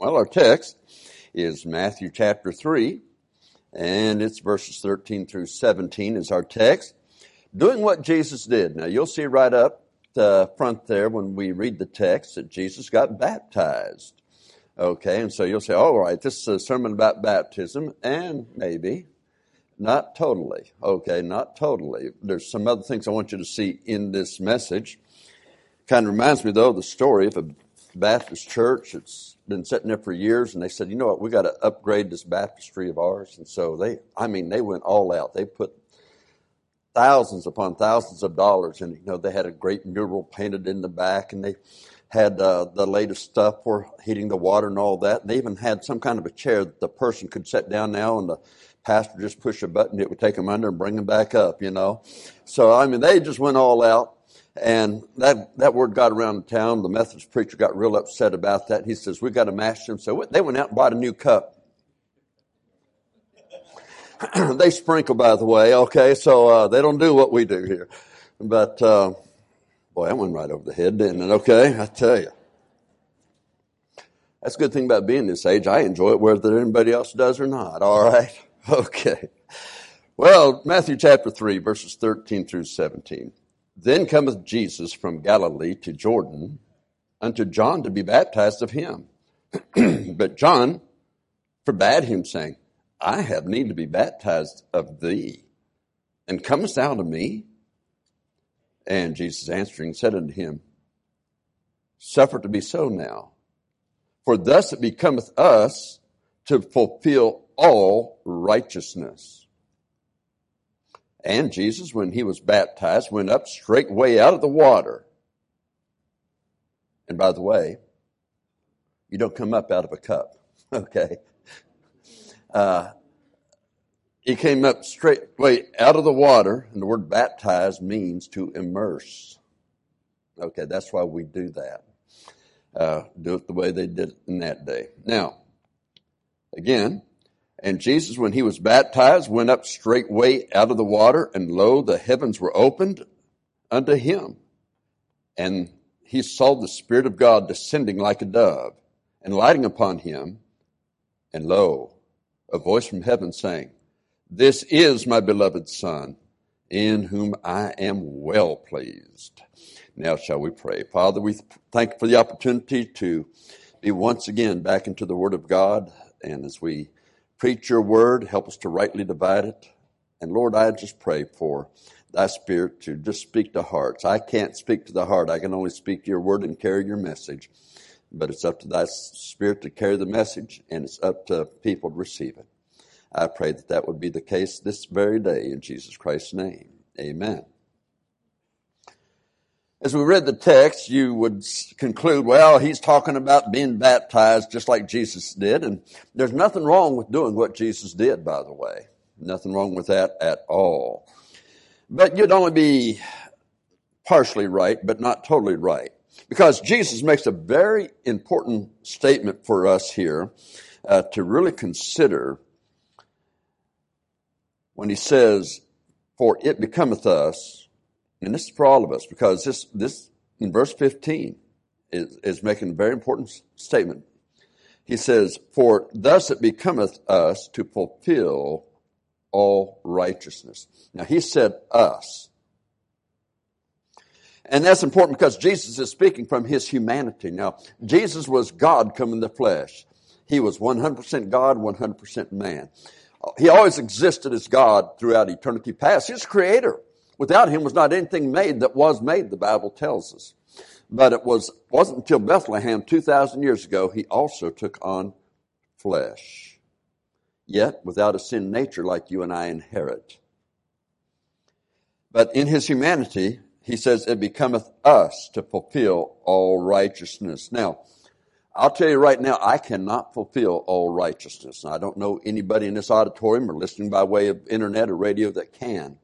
Well, our text is Matthew chapter 3, and it's verses 13 through 17 is our text. Doing what Jesus did. Now, you'll see right up the front there when we read the text that Jesus got baptized. Okay, and so you'll say, all right, this is a sermon about baptism, and maybe. Not totally. Okay, not totally. There's some other things I want you to see in this message. Kind of reminds me, though, of the story of a Baptist church. It's been sitting there for years, and they said, you know what, we got to upgrade this baptistry of ours. And so they, I mean, they went all out. They put thousands upon thousands of dollars, and you know, they had a great mural painted in the back, and they had uh, the latest stuff for heating the water and all that. And they even had some kind of a chair that the person could sit down now, and the pastor just push a button, it would take them under and bring them back up, you know. So I mean, they just went all out. And that, that word got around town. The Methodist preacher got real upset about that. He says, We've got to mash them. So they went out and bought a new cup. they sprinkle, by the way, okay? So uh, they don't do what we do here. But, uh, boy, that went right over the head, didn't it? Okay, I tell you. That's a good thing about being this age. I enjoy it whether anybody else does or not, all right? Okay. Well, Matthew chapter 3, verses 13 through 17. Then cometh Jesus from Galilee to Jordan unto John to be baptized of him. but John forbade him, saying, I have need to be baptized of thee, and comest thou to me? And Jesus answering said unto him, Suffer to be so now, for thus it becometh us to fulfill all righteousness. And Jesus, when he was baptized, went up straightway out of the water. And by the way, you don't come up out of a cup, okay? Uh, he came up straightway out of the water, and the word baptized means to immerse. Okay, that's why we do that. Uh, do it the way they did in that day. Now, again, and Jesus, when he was baptized, went up straightway out of the water, and lo, the heavens were opened unto him. And he saw the Spirit of God descending like a dove and lighting upon him. And lo, a voice from heaven saying, This is my beloved Son, in whom I am well pleased. Now shall we pray. Father, we thank you for the opportunity to be once again back into the Word of God. And as we preach your word, help us to rightly divide it. And Lord, I just pray for thy spirit to just speak to hearts. I can't speak to the heart. I can only speak your word and carry your message. But it's up to thy spirit to carry the message and it's up to people to receive it. I pray that that would be the case this very day in Jesus Christ's name. Amen. As we read the text, you would conclude, well, he's talking about being baptized just like Jesus did. And there's nothing wrong with doing what Jesus did, by the way. Nothing wrong with that at all. But you'd only be partially right, but not totally right. Because Jesus makes a very important statement for us here uh, to really consider when he says, For it becometh us and this is for all of us because this, this in verse 15 is, is making a very important statement. He says, For thus it becometh us to fulfill all righteousness. Now he said us. And that's important because Jesus is speaking from his humanity. Now, Jesus was God come in the flesh. He was 100% God, 100% man. He always existed as God throughout eternity past. He's creator. Without him was not anything made that was made, the Bible tells us. But it was, wasn't until Bethlehem 2,000 years ago he also took on flesh. Yet without a sin nature like you and I inherit. But in his humanity, he says, it becometh us to fulfill all righteousness. Now, I'll tell you right now, I cannot fulfill all righteousness. I don't know anybody in this auditorium or listening by way of internet or radio that can.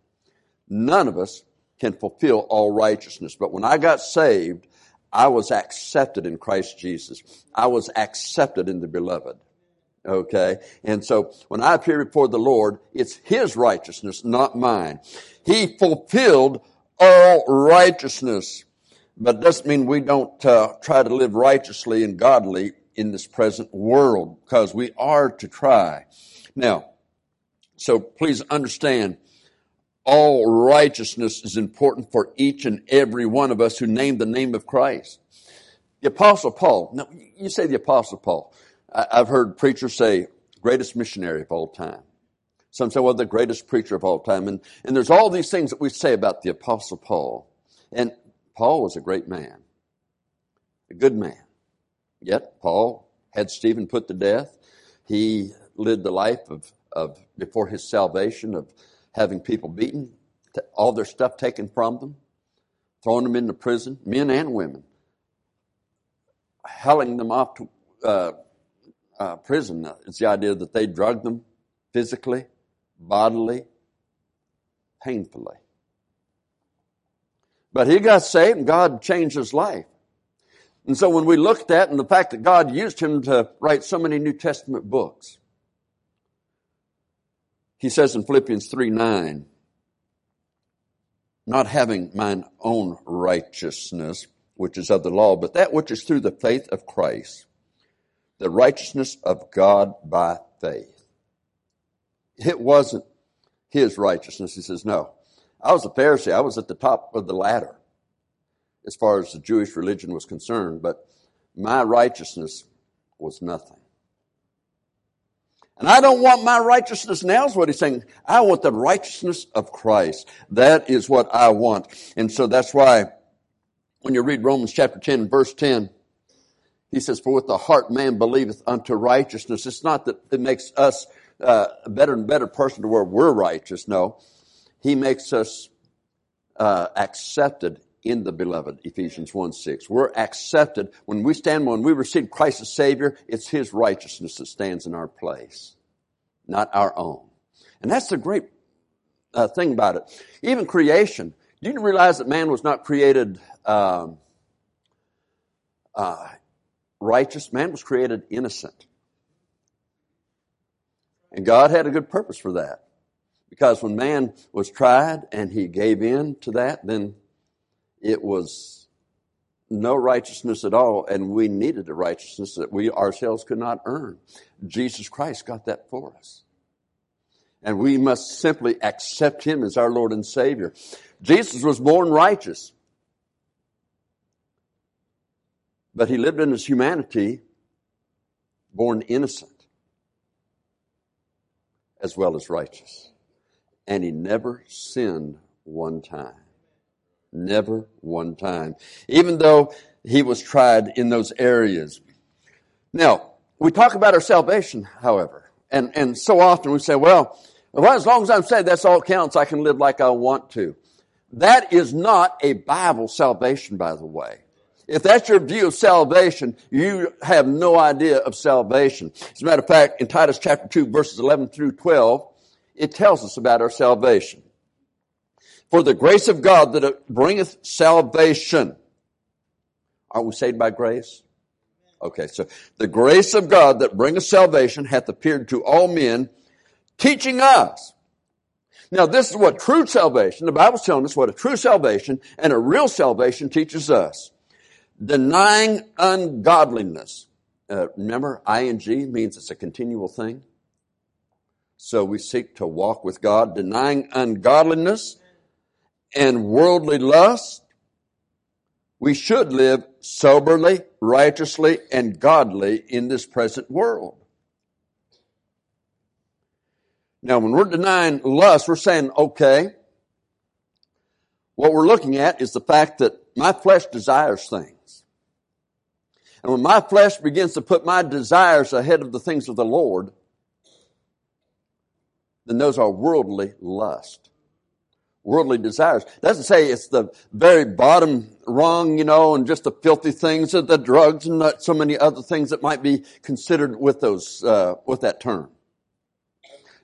None of us can fulfill all righteousness. But when I got saved, I was accepted in Christ Jesus. I was accepted in the beloved. Okay. And so when I appear before the Lord, it's His righteousness, not mine. He fulfilled all righteousness. But it doesn't mean we don't uh, try to live righteously and godly in this present world because we are to try. Now, so please understand, all righteousness is important for each and every one of us who name the name of Christ. The apostle Paul, now you say the apostle Paul. I've heard preachers say greatest missionary of all time. Some say, well, the greatest preacher of all time. And, and there's all these things that we say about the apostle Paul. And Paul was a great man, a good man. Yet Paul had Stephen put to death. He lived the life of, of before his salvation of having people beaten, all their stuff taken from them, throwing them into prison, men and women, hauling them off to uh, uh, prison. It's the idea that they drugged them physically, bodily, painfully. But he got saved and God changed his life. And so when we looked at and the fact that God used him to write so many New Testament books, he says in Philippians 3 9, not having mine own righteousness, which is of the law, but that which is through the faith of Christ, the righteousness of God by faith. It wasn't his righteousness. He says, no. I was a Pharisee. I was at the top of the ladder as far as the Jewish religion was concerned, but my righteousness was nothing. And I don't want my righteousness now is what he's saying. I want the righteousness of Christ. That is what I want. And so that's why when you read Romans chapter 10 verse 10, he says, for with the heart man believeth unto righteousness. It's not that it makes us uh, a better and better person to where we're righteous. No. He makes us uh, accepted in the beloved, Ephesians 1 6. We're accepted. When we stand, when we receive Christ as Savior, it's His righteousness that stands in our place, not our own. And that's the great uh, thing about it. Even creation. Do you realize that man was not created um, uh, righteous? Man was created innocent. And God had a good purpose for that. Because when man was tried and he gave in to that, then it was no righteousness at all, and we needed a righteousness that we ourselves could not earn. Jesus Christ got that for us. And we must simply accept Him as our Lord and Savior. Jesus was born righteous, but He lived in His humanity born innocent as well as righteous. And He never sinned one time. Never one time. Even though he was tried in those areas. Now, we talk about our salvation, however, and, and so often we say, well, well, as long as I'm saved, that's all counts. I can live like I want to. That is not a Bible salvation, by the way. If that's your view of salvation, you have no idea of salvation. As a matter of fact, in Titus chapter 2 verses 11 through 12, it tells us about our salvation. For the grace of God that bringeth salvation. Aren't we saved by grace? Okay, so the grace of God that bringeth salvation hath appeared to all men, teaching us. Now this is what true salvation, the Bible's telling us what a true salvation and a real salvation teaches us. Denying ungodliness. Uh, remember, ing means it's a continual thing. So we seek to walk with God, denying ungodliness and worldly lust, we should live soberly, righteously, and godly in this present world. Now, when we're denying lust, we're saying, okay, what we're looking at is the fact that my flesh desires things. And when my flesh begins to put my desires ahead of the things of the Lord, then those are worldly lust worldly desires. Doesn't say it's the very bottom rung, you know, and just the filthy things of the drugs and not so many other things that might be considered with those, uh, with that term.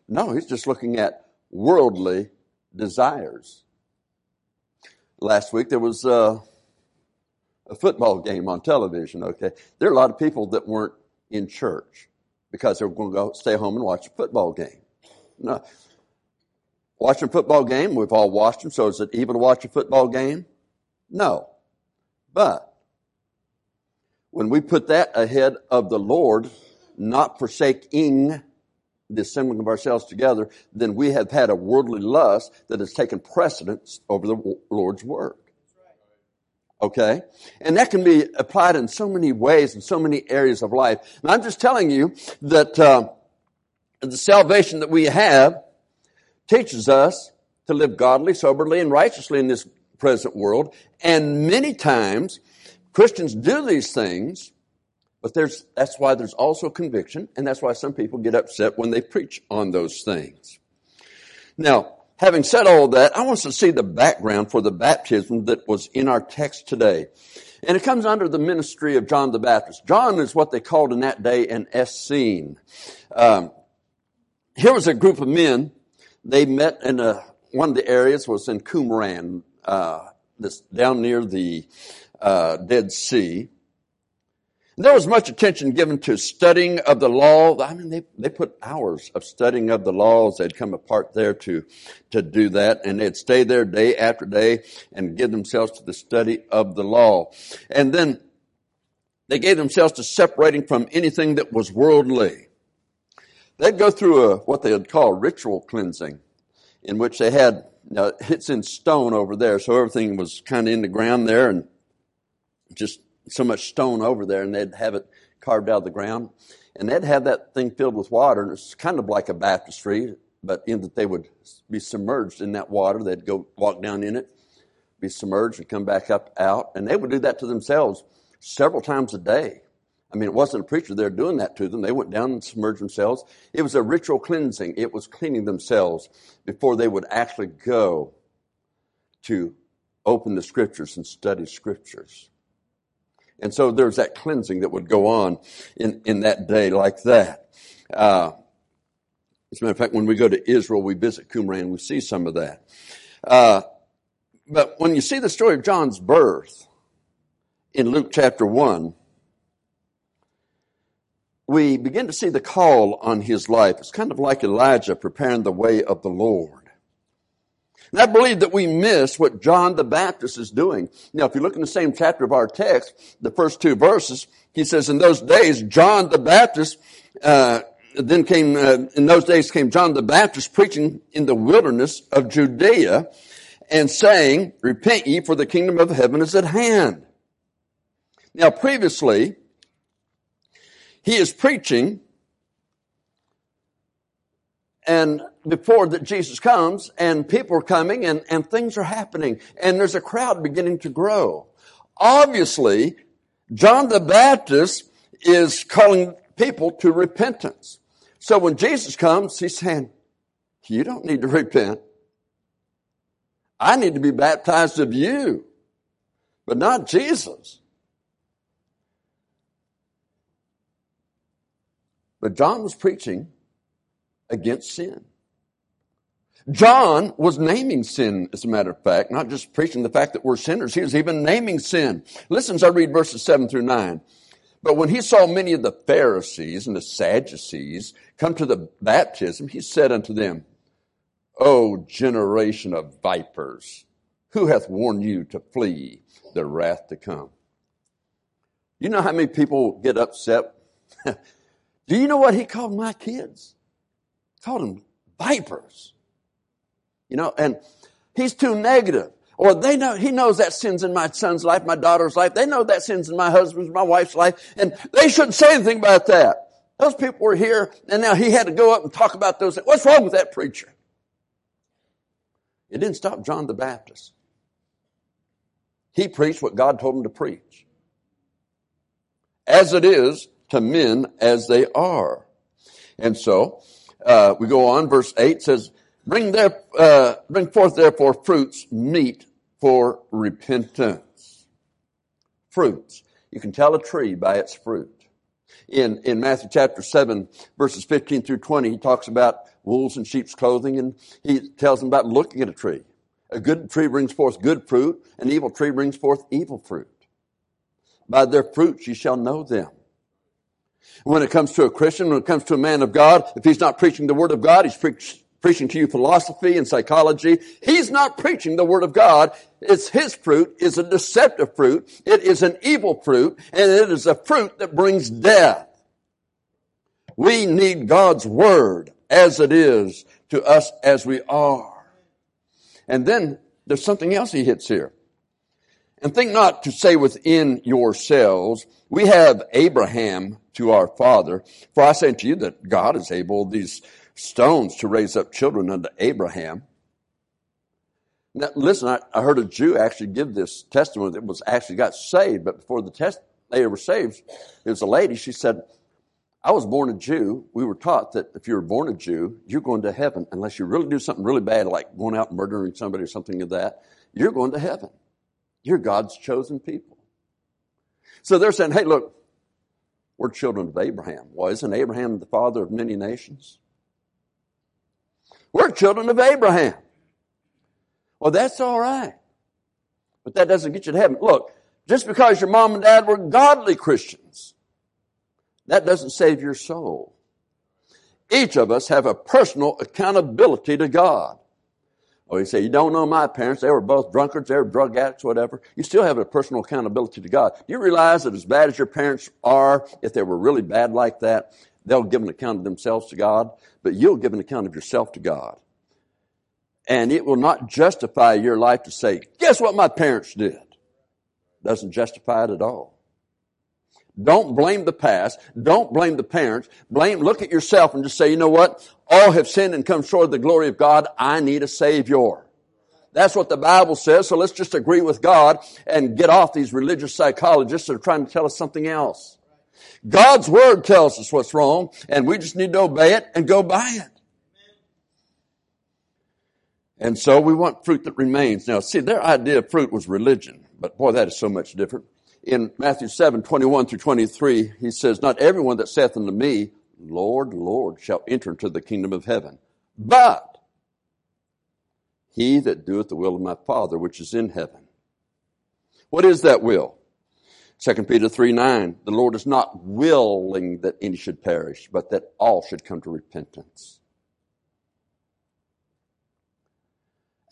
No, he's just looking at worldly desires. Last week there was uh, a football game on television, okay? There are a lot of people that weren't in church because they were going to go stay home and watch a football game. No, Watching a football game, we've all watched them, so is it evil to watch a football game? No. But when we put that ahead of the Lord, not forsaking the assembling of ourselves together, then we have had a worldly lust that has taken precedence over the Lord's work. Okay? And that can be applied in so many ways in so many areas of life. And I'm just telling you that uh, the salvation that we have teaches us to live godly, soberly, and righteously in this present world. And many times, Christians do these things, but there's, that's why there's also conviction, and that's why some people get upset when they preach on those things. Now, having said all that, I want us to see the background for the baptism that was in our text today. And it comes under the ministry of John the Baptist. John is what they called in that day an Essene. Um, here was a group of men. They met in a, one of the areas was in Qumran, uh, this down near the uh, Dead Sea. There was much attention given to studying of the law. I mean, they, they put hours of studying of the laws. They'd come apart there to, to do that and they'd stay there day after day and give themselves to the study of the law. And then they gave themselves to separating from anything that was worldly. They'd go through a, what they would call ritual cleansing in which they had, now it's in stone over there, so everything was kind of in the ground there and just so much stone over there and they'd have it carved out of the ground. And they'd have that thing filled with water and it's kind of like a baptistry, but in that they would be submerged in that water. They'd go walk down in it, be submerged and come back up out. And they would do that to themselves several times a day. I mean, it wasn't a preacher there doing that to them. They went down and submerged themselves. It was a ritual cleansing. It was cleaning themselves before they would actually go to open the scriptures and study scriptures. And so there's that cleansing that would go on in, in that day like that. Uh, as a matter of fact, when we go to Israel, we visit Qumran, we see some of that. Uh, but when you see the story of John's birth in Luke chapter 1, we begin to see the call on his life. It's kind of like Elijah preparing the way of the Lord. And I believe that we miss what John the Baptist is doing. Now, if you look in the same chapter of our text, the first two verses, he says, in those days, John the Baptist, uh, then came, uh, in those days came John the Baptist preaching in the wilderness of Judea and saying, repent ye for the kingdom of heaven is at hand. Now, previously, he is preaching and before that Jesus comes and people are coming and, and things are happening and there's a crowd beginning to grow. Obviously, John the Baptist is calling people to repentance. So when Jesus comes, he's saying, you don't need to repent. I need to be baptized of you, but not Jesus. But John was preaching against sin. John was naming sin, as a matter of fact, not just preaching the fact that we're sinners. He was even naming sin. Listen as I read verses 7 through 9. But when he saw many of the Pharisees and the Sadducees come to the baptism, he said unto them, O generation of vipers, who hath warned you to flee the wrath to come? You know how many people get upset? Do you know what he called my kids? called them vipers. You know, and he's too negative. Or they know, he knows that sin's in my son's life, my daughter's life. They know that sin's in my husband's, my wife's life. And they shouldn't say anything about that. Those people were here and now he had to go up and talk about those things. What's wrong with that preacher? It didn't stop John the Baptist. He preached what God told him to preach. As it is to men as they are. And so, uh, we go on, verse 8 says, bring, there, uh, bring forth therefore fruits meet for repentance. Fruits. You can tell a tree by its fruit. In, in Matthew chapter 7, verses 15 through 20, he talks about wolves and sheep's clothing, and he tells them about looking at a tree. A good tree brings forth good fruit, an evil tree brings forth evil fruit. By their fruits you shall know them. When it comes to a Christian, when it comes to a man of God, if he's not preaching the word of God, he's preach, preaching to you philosophy and psychology. He's not preaching the Word of God. It's His fruit is a deceptive fruit. It is an evil fruit and it is a fruit that brings death. We need God's Word as it is to us as we are. And then there's something else he hits here. And think not to say within yourselves, we have Abraham to our father. For I say unto you that God is able these stones to raise up children unto Abraham. Now, listen, I, I heard a Jew actually give this testimony that was actually got saved, but before the test, they were saved, it was a lady, she said, I was born a Jew. We were taught that if you were born a Jew, you're going to heaven unless you really do something really bad, like going out and murdering somebody or something of that. You're going to heaven. You're God's chosen people. So they're saying, hey, look, we're children of Abraham. Well, isn't Abraham the father of many nations? We're children of Abraham. Well, that's all right. But that doesn't get you to heaven. Look, just because your mom and dad were godly Christians, that doesn't save your soul. Each of us have a personal accountability to God. Or you say, you don't know my parents. They were both drunkards. They were drug addicts, whatever. You still have a personal accountability to God. Do you realize that as bad as your parents are, if they were really bad like that, they'll give an account of themselves to God, but you'll give an account of yourself to God. And it will not justify your life to say, guess what my parents did? Doesn't justify it at all. Don't blame the past. Don't blame the parents. Blame, look at yourself and just say, you know what? All have sinned and come short of the glory of God. I need a savior. That's what the Bible says. So let's just agree with God and get off these religious psychologists that are trying to tell us something else. God's word tells us what's wrong and we just need to obey it and go by it. And so we want fruit that remains. Now see, their idea of fruit was religion, but boy, that is so much different in Matthew 7, 21 through 23, he says, Not everyone that saith unto me, Lord, Lord, shall enter into the kingdom of heaven, but he that doeth the will of my Father which is in heaven. What is that will? 2 Peter 3, 9, the Lord is not willing that any should perish, but that all should come to repentance.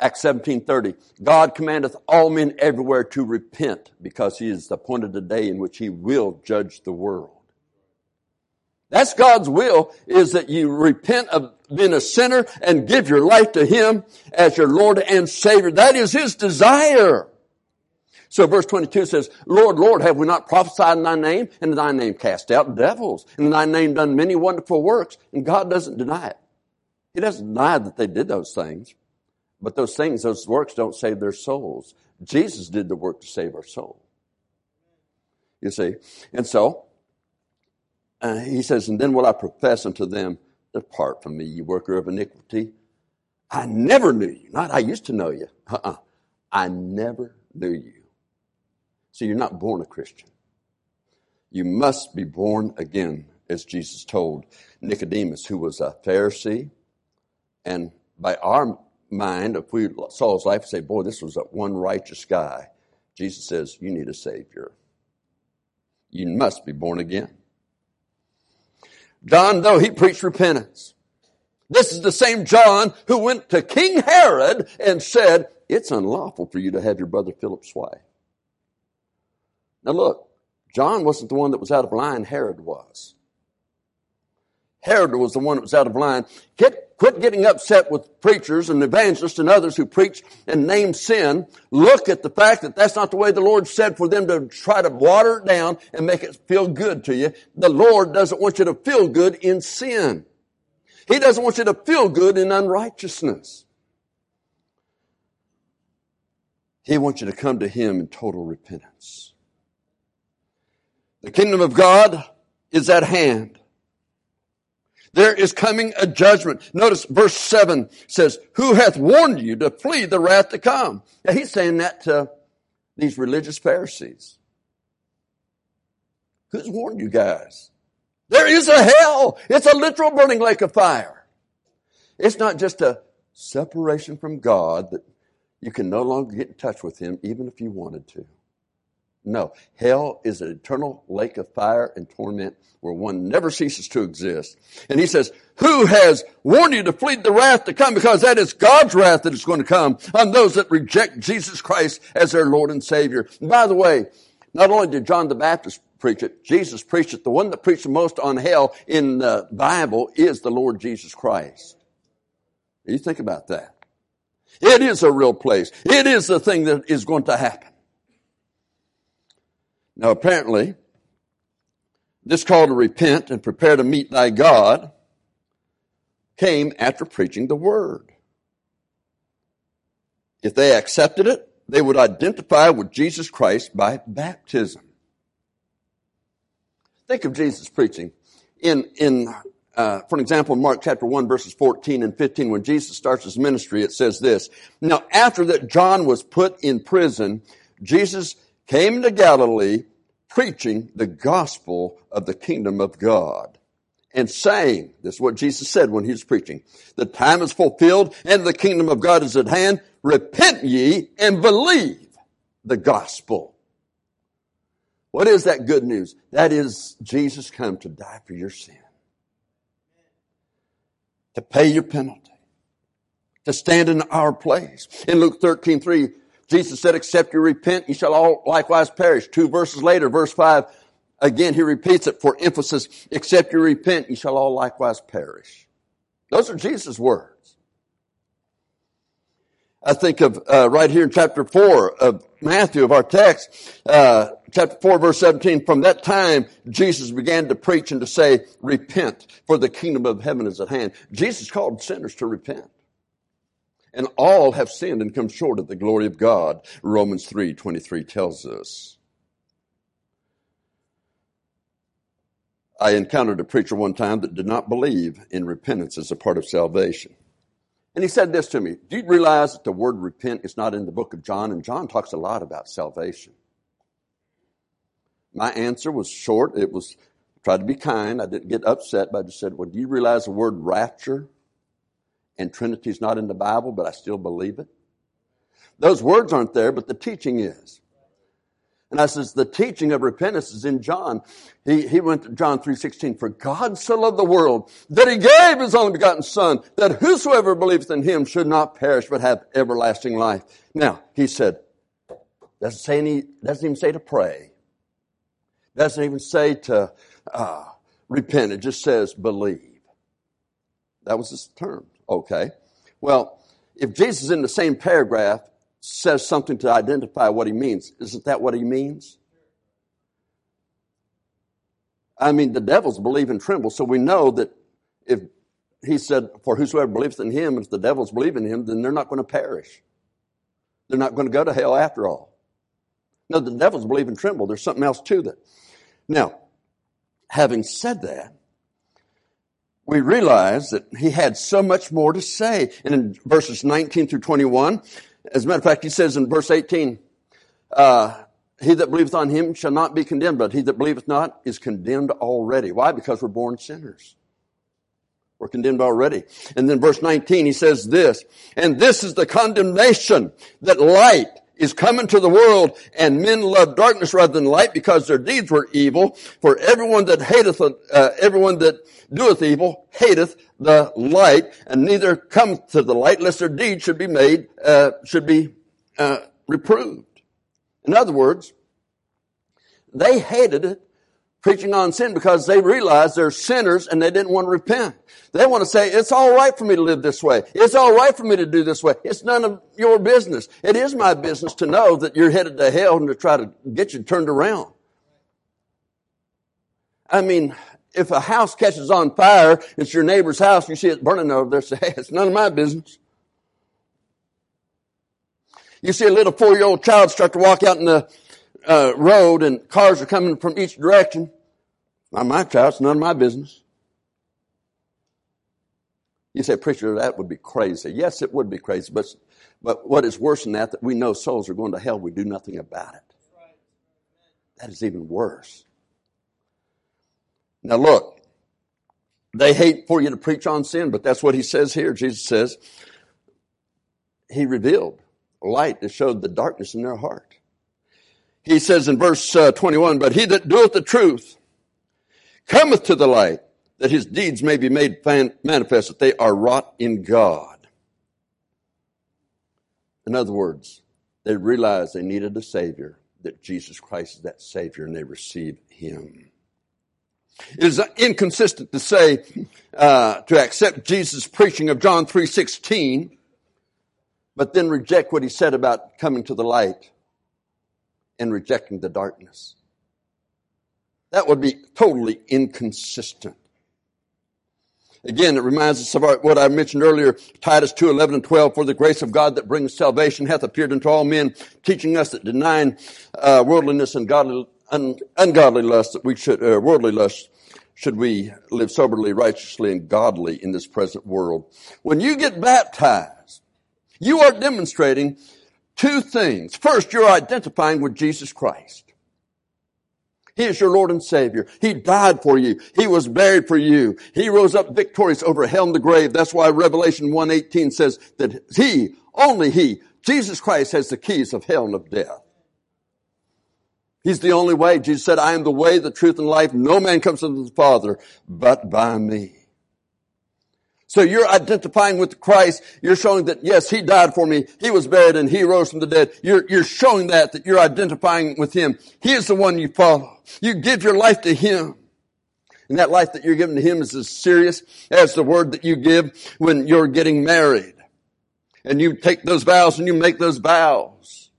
Acts 17:30 God commandeth all men everywhere to repent because he has appointed a day in which he will judge the world. That's God's will is that you repent of being a sinner and give your life to him as your Lord and Savior. That is his desire. So verse 22 says, Lord, Lord, have we not prophesied in thy name? And in thy name cast out devils. And in thy name done many wonderful works. And God doesn't deny it. He doesn't deny that they did those things. But those things, those works don't save their souls. Jesus did the work to save our soul. You see? And so, uh, he says, and then will I profess unto them, depart from me, you worker of iniquity. I never knew you. Not I used to know you. Uh-uh. I never knew you. See, you're not born a Christian. You must be born again, as Jesus told Nicodemus, who was a Pharisee, and by our mind, if we saw his life and say, boy, this was a one righteous guy, Jesus says, you need a Savior. You must be born again. John, though, he preached repentance. This is the same John who went to King Herod and said, it's unlawful for you to have your brother Philip's wife. Now look, John wasn't the one that was out of line, Herod was. Herod was the one that was out of line. Get, quit getting upset with preachers and evangelists and others who preach and name sin. Look at the fact that that's not the way the Lord said for them to try to water it down and make it feel good to you. The Lord doesn't want you to feel good in sin. He doesn't want you to feel good in unrighteousness. He wants you to come to Him in total repentance. The kingdom of God is at hand. There is coming a judgment. Notice verse 7 says, Who hath warned you to flee the wrath to come? Now he's saying that to these religious Pharisees. Who's warned you guys? There is a hell. It's a literal burning lake of fire. It's not just a separation from God that you can no longer get in touch with Him even if you wanted to. No. Hell is an eternal lake of fire and torment where one never ceases to exist. And he says, who has warned you to flee the wrath to come? Because that is God's wrath that is going to come on those that reject Jesus Christ as their Lord and Savior. And by the way, not only did John the Baptist preach it, Jesus preached it. The one that preached the most on hell in the Bible is the Lord Jesus Christ. You think about that. It is a real place. It is the thing that is going to happen. Now apparently, this call to repent and prepare to meet thy God came after preaching the word. If they accepted it, they would identify with Jesus Christ by baptism. Think of Jesus preaching. In, in, uh, for example, in Mark chapter 1 verses 14 and 15, when Jesus starts his ministry, it says this, Now after that John was put in prison, Jesus came to Galilee preaching the gospel of the kingdom of God and saying, this is what Jesus said when he was preaching, the time is fulfilled and the kingdom of God is at hand. Repent ye and believe the gospel. What is that good news? That is Jesus come to die for your sin. To pay your penalty. To stand in our place. In Luke 13, 3, Jesus said, except you repent, you shall all likewise perish. Two verses later, verse 5, again he repeats it for emphasis, except you repent, you shall all likewise perish. Those are Jesus' words. I think of uh, right here in chapter 4 of Matthew of our text, uh, chapter 4 verse 17, from that time Jesus began to preach and to say, repent for the kingdom of heaven is at hand. Jesus called sinners to repent. And all have sinned and come short of the glory of God. Romans 3, 23 tells us. I encountered a preacher one time that did not believe in repentance as a part of salvation. And he said this to me, do you realize that the word repent is not in the book of John? And John talks a lot about salvation. My answer was short. It was, tried to be kind. I didn't get upset, but I just said, well, do you realize the word rapture and Trinity is not in the Bible, but I still believe it. Those words aren't there, but the teaching is. And I says, the teaching of repentance is in John. He, he went to John 3.16, for God so loved the world that he gave his only begotten son, that whosoever believeth in him should not perish, but have everlasting life. Now, he said, doesn't say any, doesn't even say to pray. Doesn't even say to, uh, repent. It just says believe. That was his term. Okay. Well, if Jesus in the same paragraph says something to identify what he means, isn't that what he means? I mean, the devils believe and tremble, so we know that if he said, for whosoever believes in him, if the devils believe in him, then they're not going to perish. They're not going to go to hell after all. No, the devils believe and tremble. There's something else to that. Now, having said that, we realize that he had so much more to say. And in verses 19 through 21, as a matter of fact, he says in verse 18, uh, he that believeth on him shall not be condemned, but he that believeth not is condemned already. Why? Because we're born sinners. We're condemned already. And then verse 19, he says this, and this is the condemnation that light is coming to the world and men love darkness rather than light because their deeds were evil. For everyone that hateth, uh, everyone that doeth evil hateth the light and neither cometh to the light lest their deeds should be made, uh, should be, uh, reproved. In other words, they hated it preaching on sin because they realized they're sinners and they didn't want to repent. They want to say, it's all right for me to live this way. It's all right for me to do this way. It's none of your business. It is my business to know that you're headed to hell and to try to get you turned around. I mean, if a house catches on fire, it's your neighbor's house, you see it burning over there, say, it's none of my business. You see a little four-year-old child start to walk out in the uh, road and cars are coming from each direction. Not my child, it's none of my business. You say, preacher, that would be crazy. Yes, it would be crazy, but, but what is worse than that, that we know souls are going to hell, we do nothing about it. That is even worse. Now look, they hate for you to preach on sin, but that's what he says here. Jesus says, he revealed light that showed the darkness in their heart. He says in verse uh, 21, but he that doeth the truth cometh to the light that his deeds may be made manifest that they are wrought in God. In other words, they realized they needed a Savior, that Jesus Christ is that Savior, and they received Him. It is inconsistent to say, uh, to accept Jesus' preaching of John 3.16, but then reject what he said about coming to the light and rejecting the darkness. That would be totally inconsistent. Again, it reminds us of what I mentioned earlier, Titus 2, 11 and 12, for the grace of God that brings salvation hath appeared unto all men, teaching us that denying uh, worldliness and godly, un, ungodly lust, that we should, uh, worldly lust, should we live soberly, righteously, and godly in this present world. When you get baptized, you are demonstrating two things. First, you're identifying with Jesus Christ. He is your Lord and Savior. He died for you. He was buried for you. He rose up victorious over hell and the grave. That's why Revelation 1.18 says that He, only He, Jesus Christ has the keys of hell and of death. He's the only way. Jesus said, I am the way, the truth, and life. No man comes to the Father but by me. So you're identifying with Christ. You're showing that, yes, He died for me. He was buried and He rose from the dead. You're, you're showing that, that you're identifying with Him. He is the one you follow. You give your life to Him. And that life that you're giving to Him is as serious as the word that you give when you're getting married. And you take those vows and you make those vows.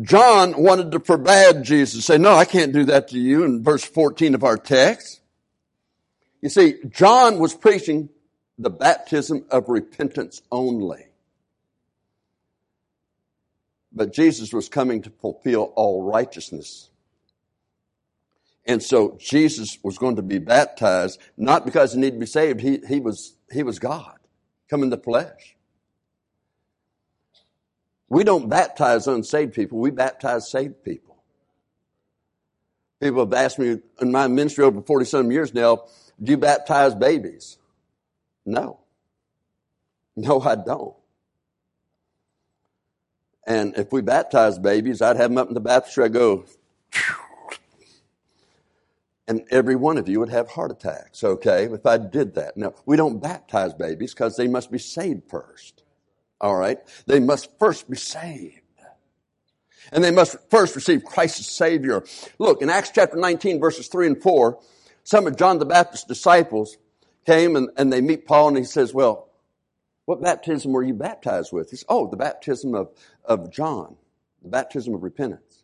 John wanted to forbade Jesus, say, no, I can't do that to you in verse 14 of our text. You see, John was preaching the baptism of repentance only. But Jesus was coming to fulfill all righteousness. And so Jesus was going to be baptized, not because he needed to be saved. He, he was, he was God, come in the flesh. We don't baptize unsaved people. We baptize saved people. People have asked me in my ministry over 40 some years now, do you baptize babies? No. No, I don't. And if we baptize babies, I'd have them up in the baptistry. I go, and every one of you would have heart attacks, okay, if I did that. No, we don't baptize babies because they must be saved first. All right? They must first be saved. And they must first receive Christ as Savior. Look, in Acts chapter 19, verses 3 and 4, some of John the Baptist's disciples came and, and they meet Paul and he says, well, what baptism were you baptized with? He says, oh, the baptism of, of John, the baptism of repentance.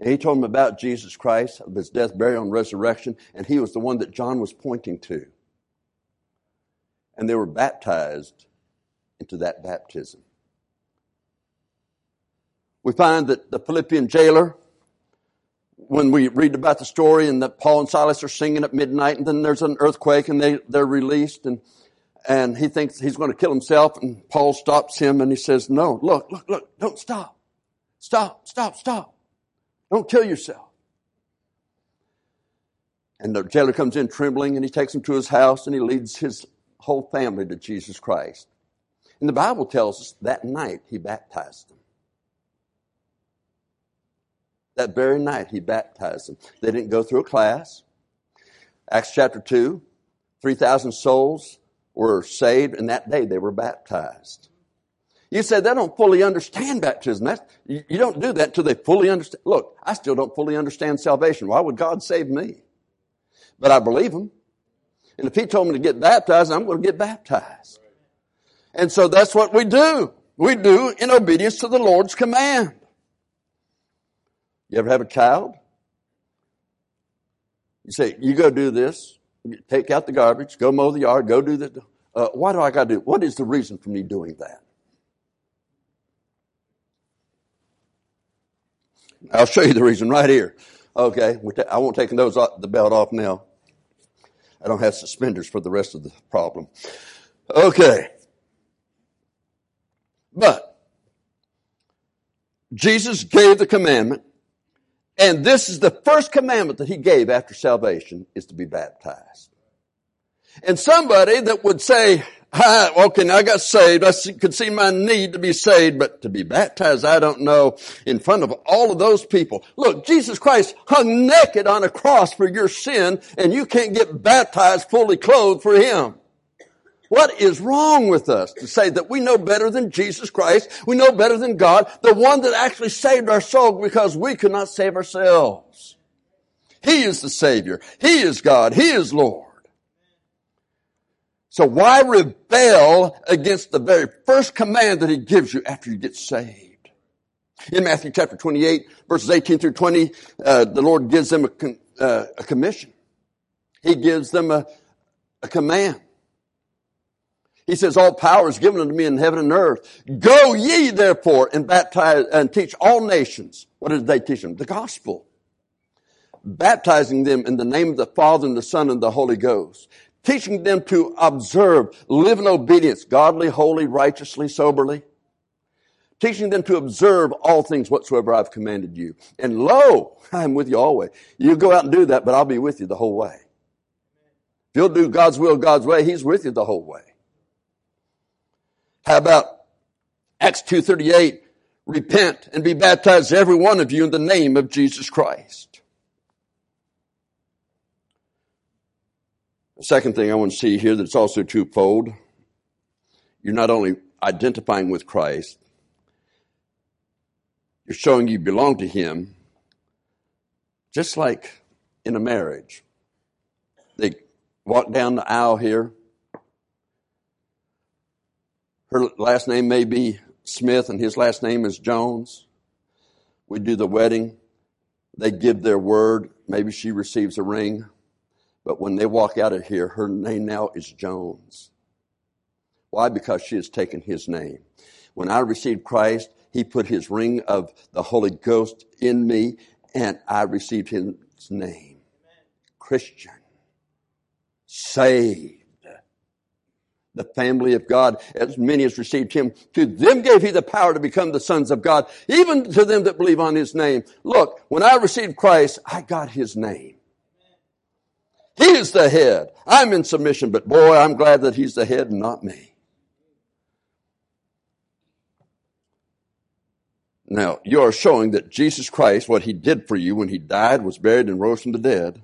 And he told him about Jesus Christ, of his death, burial, and resurrection, and he was the one that John was pointing to. And they were baptized into that baptism. We find that the Philippian jailer, when we read about the story and that Paul and Silas are singing at midnight and then there's an earthquake and they, they're released and, and he thinks he's going to kill himself and Paul stops him and he says, no, look, look, look, don't stop. Stop, stop, stop. Don't kill yourself. And the jailer comes in trembling and he takes him to his house and he leads his whole family to Jesus Christ. And the Bible tells us that night he baptized them. That very night, he baptized them. They didn't go through a class. Acts chapter 2, 3,000 souls were saved, and that day they were baptized. You said they don't fully understand baptism. That's, you, don't do that until they fully understand. Look, I still don't fully understand salvation. Why would God save me? But I believe Him. And if He told me to get baptized, I'm going to get baptized. And so that's what we do. We do in obedience to the Lord's command. You ever have a child? You say, you go do this, take out the garbage, go mow the yard, go do the, uh, why do I got to do, what is the reason for me doing that? I'll show you the reason right here. Okay, I won't take those off, the belt off now. I don't have suspenders for the rest of the problem. Okay. But Jesus gave the commandment and this is the first commandment that he gave after salvation is to be baptized. And somebody that would say, I, okay, now I got saved. I could see my need to be saved, but to be baptized, I don't know, in front of all of those people. Look, Jesus Christ hung naked on a cross for your sin, and you can't get baptized fully clothed for Him. What is wrong with us to say that we know better than Jesus Christ? We know better than God, the one that actually saved our soul because we could not save ourselves. He is the Savior. He is God. He is Lord. So why rebel against the very first command that he gives you after you get saved? In Matthew chapter 28, verses 18 through 20, uh, the Lord gives them a, uh, a, commission. He gives them a, a command. He says, all power is given unto me in heaven and earth. Go ye therefore and baptize and teach all nations. What did they teach them? The gospel. Baptizing them in the name of the Father and the Son and the Holy Ghost teaching them to observe, live in obedience, godly, holy, righteously, soberly, teaching them to observe all things whatsoever I've commanded you. And lo, I'm with you always. You go out and do that, but I'll be with you the whole way. If you'll do God's will, God's way, He's with you the whole way. How about Acts 2.38? Repent and be baptized every one of you in the name of Jesus Christ. The second thing I want to see here that's also twofold. You're not only identifying with Christ, you're showing you belong to Him, just like in a marriage. They walk down the aisle here. Her last name may be Smith and his last name is Jones. We do the wedding. They give their word. Maybe she receives a ring. But when they walk out of here, her name now is Jones. Why? Because she has taken his name. When I received Christ, he put his ring of the Holy Ghost in me and I received his name. Christian. Saved. The family of God, as many as received him, to them gave he the power to become the sons of God, even to them that believe on his name. Look, when I received Christ, I got his name. He is the head. I'm in submission, but boy, I'm glad that he's the head and not me. Now, you are showing that Jesus Christ, what he did for you when he died, was buried, and rose from the dead.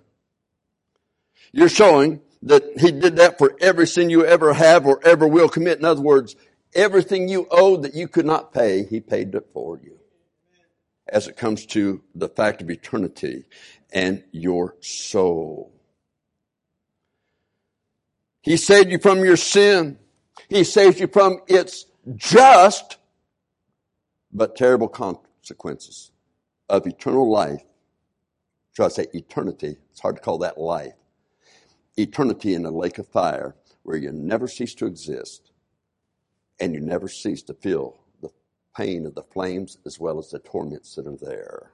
You're showing that he did that for every sin you ever have or ever will commit. In other words, everything you owed that you could not pay, he paid it for you. As it comes to the fact of eternity and your soul. He saved you from your sin. He saved you from its just but terrible consequences of eternal life. Should I say eternity? It's hard to call that life. Eternity in a lake of fire where you never cease to exist and you never cease to feel the pain of the flames as well as the torments that are there.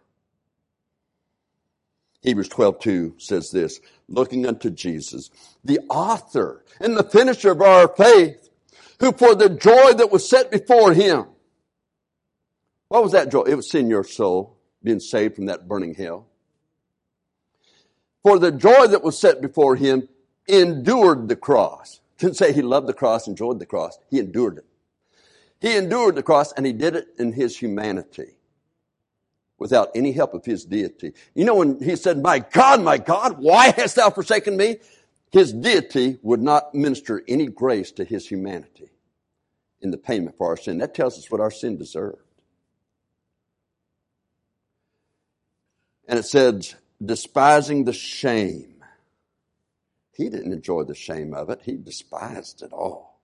Hebrews 12, 2 says this, looking unto Jesus, the author and the finisher of our faith, who for the joy that was set before him, what was that joy? It was seeing your soul being saved from that burning hell. For the joy that was set before him, endured the cross. Didn't say he loved the cross, enjoyed the cross. He endured it. He endured the cross and he did it in his humanity without any help of his deity. You know, when he said, My God, my God, why hast thou forsaken me? His deity would not minister any grace to his humanity in the payment for our sin. That tells us what our sin deserved. And it says, despising the shame. He didn't enjoy the shame of it. He despised it all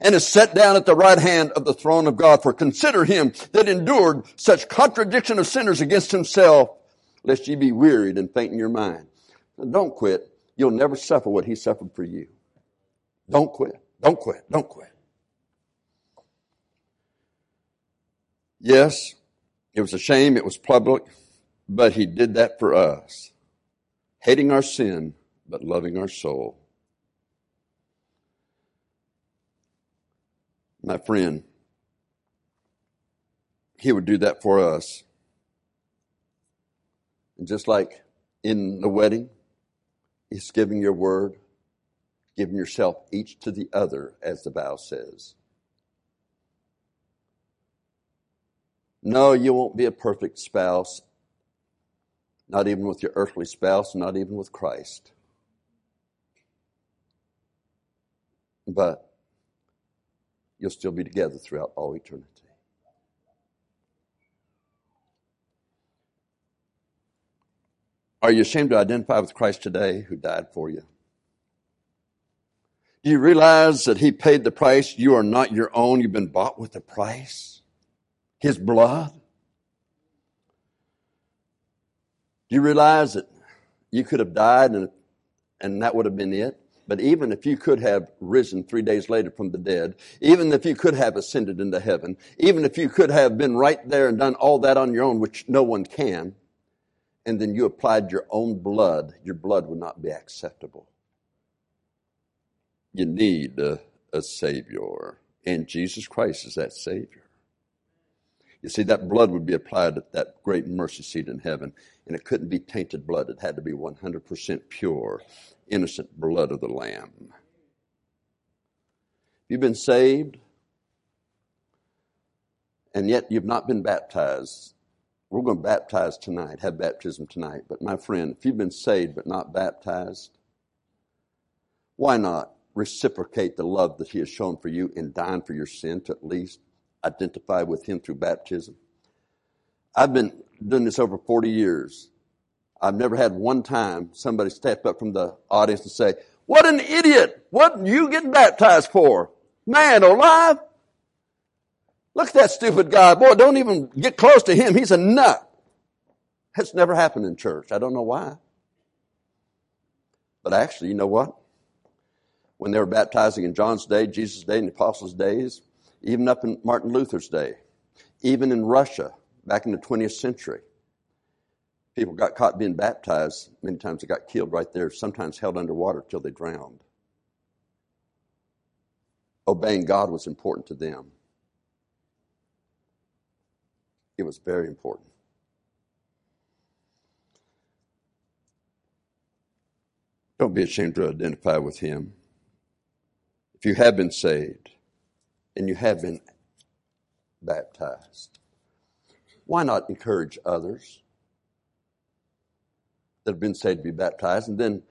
and is set down at the right hand of the throne of God. For consider him that endured such contradiction of sinners against himself, lest ye be wearied and faint in your mind. Now, don't quit. You'll never suffer what he suffered for you. Don't quit. Don't quit. Don't quit. Yes, it was a shame. It was public, but he did that for us. Hating our sin, but loving our soul. my friend, he would do that for us. And just like in the wedding, he's giving your word, giving yourself each to the other, as the vow says. No, you won't be a perfect spouse, not even with your earthly spouse, not even with Christ. But you'll still be together throughout all eternity. Are you ashamed to identify with Christ today who died for you? Do you realize that He paid the price? You are not your own. You've been bought with a price. His blood. Do you realize that you could have died and, and that would have been it? But even if you could have risen three days later from the dead, even if you could have ascended into heaven, even if you could have been right there and done all that on your own, which no one can, and then you applied your own blood, your blood would not be acceptable. You need a, a Savior, and Jesus Christ is that Savior. You see, that blood would be applied at that great mercy seat in heaven, and it couldn't be tainted blood. It had to be 100% pure, innocent blood of the Lamb. You've been saved, and yet you've not been baptized. We're going to baptize tonight, have baptism tonight. But my friend, if you've been saved but not baptized, why not reciprocate the love that He has shown for you in dying for your sin to at least identify with Him through baptism? I've been doing this over 40 years. I've never had one time somebody step up from the audience and say, What an idiot! What you getting baptized for? Man alive! Look at that stupid guy. Boy, don't even get close to him. He's a nut. That's never happened in church. I don't know why. But actually, you know what? When they were baptizing in John's day, Jesus' day, and the apostles' days, even up in Martin Luther's day, even in Russia, back in the 20th century, people got caught being baptized. Many times they got killed right there, sometimes held underwater till they drowned. Obeying God was important to them. It was very important. Don't be ashamed to identify with him. If you have been saved and you have been baptized, why not encourage others that have been saved to be baptized? And then,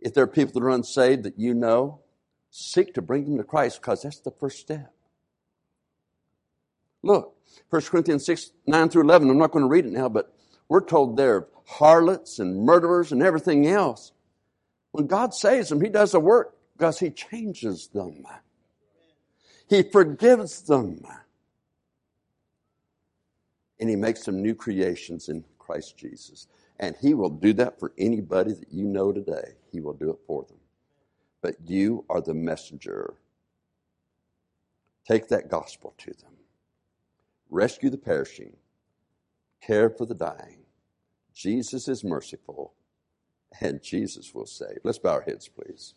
if there are people that are unsaved that you know, seek to bring them to Christ because that's the first step. Look, 1 Corinthians 6, 9 through 11, I'm not going to read it now, but we're told there are harlots and murderers and everything else. When God saves them, He does a work because He changes them. He forgives them. And He makes them new creations in Christ Jesus. And He will do that for anybody that you know today. He will do it for them. But you are the messenger. Take that gospel to them rescue the perishing, care for the dying. Jesus is merciful, and Jesus will save. Let's bow our heads, please.